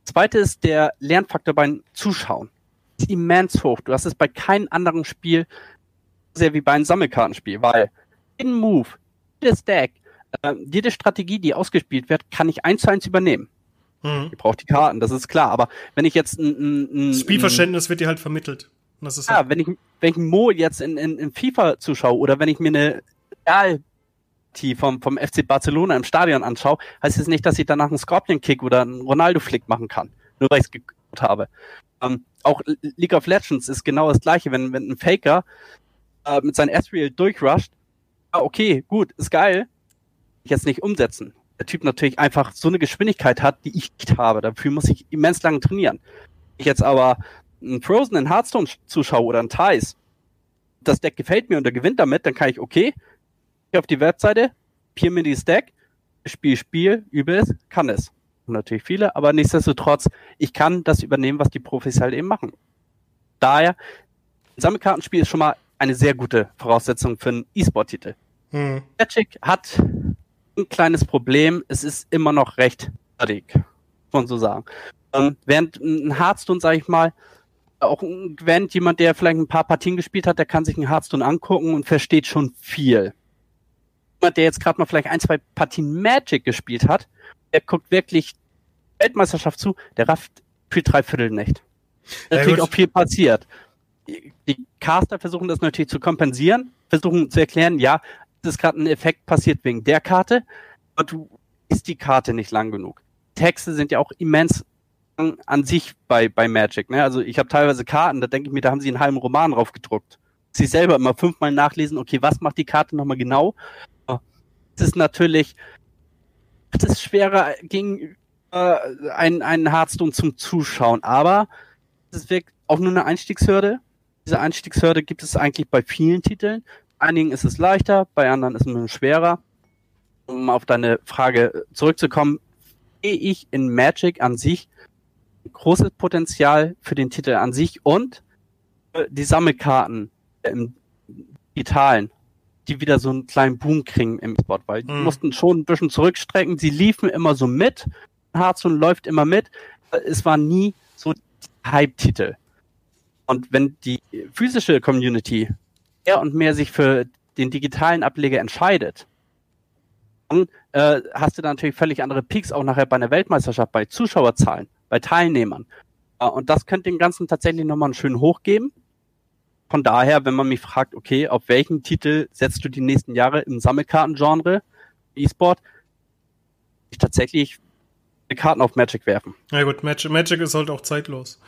Zweite ist der Lernfaktor beim Zuschauen. Ist immens hoch. Du hast es bei keinem anderen Spiel sehr wie bei einem Sammelkartenspiel, weil jeden Move, jedes Deck, äh, jede Strategie, die ausgespielt wird, kann ich eins zu eins übernehmen. Mhm. Ich brauche die Karten, das ist klar. Aber wenn ich jetzt ein, ein, ein Spielverständnis wird dir halt vermittelt. das ist ja, halt wenn ich wenn ich Mo jetzt in, in, in FIFA zuschaue oder wenn ich mir eine Real vom, vom FC Barcelona im Stadion anschaue, heißt es das nicht, dass ich danach einen Scorpion-Kick oder einen Ronaldo-Flick machen kann. Nur weil ich es geguckt habe. Ähm, auch League of Legends ist genau das gleiche, wenn, wenn ein Faker äh, mit seinem Ezreal durchrusht, ah, okay, gut, ist geil, jetzt nicht umsetzen der Typ natürlich einfach so eine Geschwindigkeit hat, die ich nicht habe. Dafür muss ich immens lange trainieren. ich jetzt aber einen Frozen in Hearthstone zuschaue oder einen Thais, das Deck gefällt mir und er gewinnt damit, dann kann ich, okay, ich auf die Webseite, pier mir dieses Deck, Spiel, Spiel, übe es, kann es. Und natürlich viele, aber nichtsdestotrotz, ich kann das übernehmen, was die Profis halt eben machen. Daher, ein Sammelkartenspiel ist schon mal eine sehr gute Voraussetzung für einen E-Sport-Titel. Hm. Magic hat ein kleines Problem, es ist immer noch recht fertig, muss man so sagen. Ähm, während ein Hearthstone, sage ich mal, auch Gwent, jemand, der vielleicht ein paar Partien gespielt hat, der kann sich ein Hearthstone angucken und versteht schon viel. Jemand, der jetzt gerade mal vielleicht ein, zwei Partien Magic gespielt hat, der guckt wirklich Weltmeisterschaft zu, der rafft für drei Viertel nicht. Natürlich ja, auch viel passiert. Die Caster versuchen das natürlich zu kompensieren, versuchen zu erklären, ja, ist gerade ein Effekt passiert wegen der Karte, aber du ist die Karte nicht lang genug. Texte sind ja auch immens an sich bei, bei Magic. Ne? Also ich habe teilweise Karten, da denke ich mir, da haben sie einen halben Roman drauf gedruckt. Sie selber immer fünfmal nachlesen, okay, was macht die Karte nochmal genau? Es ist natürlich, es ist schwerer gegen äh, einen, einen Hearthstone zum Zuschauen, aber es wirklich auch nur eine Einstiegshürde. Diese Einstiegshürde gibt es eigentlich bei vielen Titeln einigen ist es leichter, bei anderen ist es schwerer. Um auf deine Frage zurückzukommen, sehe ich in Magic an sich großes Potenzial für den Titel an sich und die Sammelkarten im digitalen, die wieder so einen kleinen Boom kriegen im Sport, weil die Mhm. mussten schon ein bisschen zurückstrecken. Sie liefen immer so mit. Hearthstone läuft immer mit. Es war nie so Hype-Titel. Und wenn die physische Community mehr und mehr sich für den digitalen Ableger entscheidet, dann äh, hast du da natürlich völlig andere Peaks auch nachher bei einer Weltmeisterschaft, bei Zuschauerzahlen, bei Teilnehmern. Äh, und das könnte dem Ganzen tatsächlich nochmal einen schönen Hoch geben. Von daher, wenn man mich fragt, okay, auf welchen Titel setzt du die nächsten Jahre im Sammelkartengenre, E-Sport, ich tatsächlich die Karten auf Magic werfen. Na gut, Magic, Magic ist halt auch zeitlos.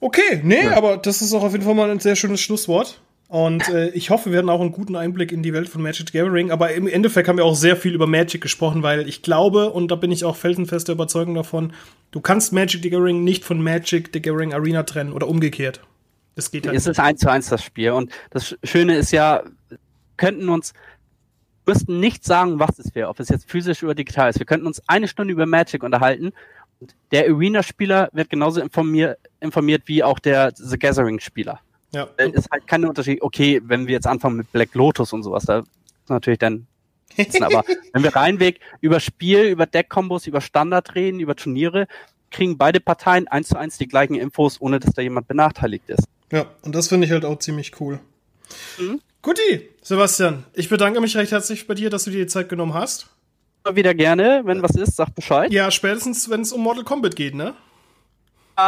Okay, nee, Ja. aber das ist auch auf jeden Fall mal ein sehr schönes Schlusswort. Und äh, ich hoffe, wir hatten auch einen guten Einblick in die Welt von Magic the Gathering. Aber im Endeffekt haben wir auch sehr viel über Magic gesprochen, weil ich glaube, und da bin ich auch felsenfester Überzeugung davon, du kannst Magic the Gathering nicht von Magic the Gathering Arena trennen oder umgekehrt. Das geht halt Es ist eins zu eins das Spiel. Und das Schöne ist ja, könnten uns, müssten nicht sagen, was es wäre, ob es jetzt physisch oder digital ist. Wir könnten uns eine Stunde über Magic unterhalten. Und der Arena-Spieler wird genauso informiert, informiert wie auch der The Gathering-Spieler. Ja. Äh, ist halt kein Unterschied. Okay, wenn wir jetzt anfangen mit Black Lotus und sowas, da ist natürlich dann. Aber *laughs* wenn wir reinweg über Spiel, über Deck-Kombos, über Standard reden, über Turniere, kriegen beide Parteien eins zu eins die gleichen Infos, ohne dass da jemand benachteiligt ist. Ja, und das finde ich halt auch ziemlich cool. Mhm. Guti, Sebastian, ich bedanke mich recht herzlich bei dir, dass du dir die Zeit genommen hast. Immer wieder gerne, wenn was ist, sag Bescheid. Ja, spätestens, wenn es um Mortal Kombat geht, ne?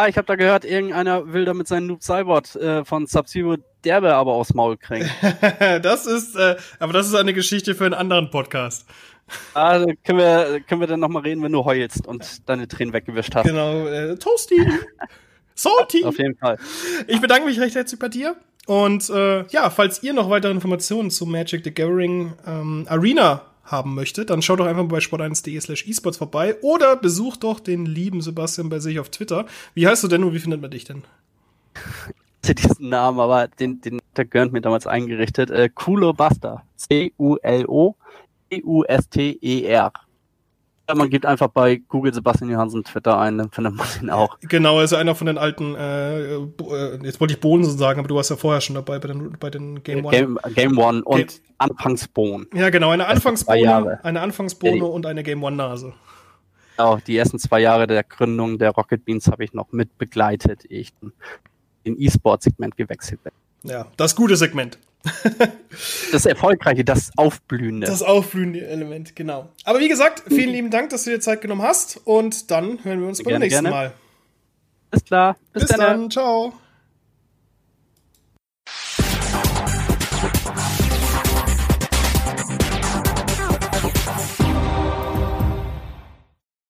Ich habe da gehört, irgendeiner will da mit seinem Noob Cybot äh, von Sub-Zero derbe aber aufs Maul kriegen. *laughs* das ist, äh, aber das ist eine Geschichte für einen anderen Podcast. da können wir, können wir dann nochmal reden, wenn du heulst und deine Tränen weggewischt hast. Genau, äh, Toasty. Salty. Auf jeden Fall. Ich bedanke mich recht herzlich bei dir. Und äh, ja, falls ihr noch weitere Informationen zu Magic the Gathering ähm, Arena haben möchtet, dann schaut doch einfach mal bei sport1.de slash esports vorbei oder besucht doch den lieben Sebastian bei sich auf Twitter. Wie heißt du denn und wie findet man dich denn? *laughs* diesen Namen, aber den, den der Görnt mir damals eingerichtet. Äh, Kulo Buster. C-U-L-O E-U-S-T-E-R. Man gibt einfach bei Google Sebastian Johansen Twitter ein, dann findet man ihn auch. Genau, er ist einer von den alten, äh, äh, jetzt wollte ich Bohnen sagen, aber du warst ja vorher schon dabei bei den, bei den Game One. Game, Game One und Game- Anfangsbohnen. Ja, genau, eine. Anfangsbohne, eine Anfangsbohne und eine Game One Nase. Genau, die ersten zwei Jahre der Gründung der Rocket Beans habe ich noch mit begleitet, ehe ich in E-Sport-Segment gewechselt bin. Ja, das gute Segment. Das Erfolgreiche, das Aufblühende. Das aufblühende Element, genau. Aber wie gesagt, vielen lieben Dank, dass du dir Zeit genommen hast und dann hören wir uns beim Gerne, nächsten gerne. Mal. Ist klar. Bis dann, ciao.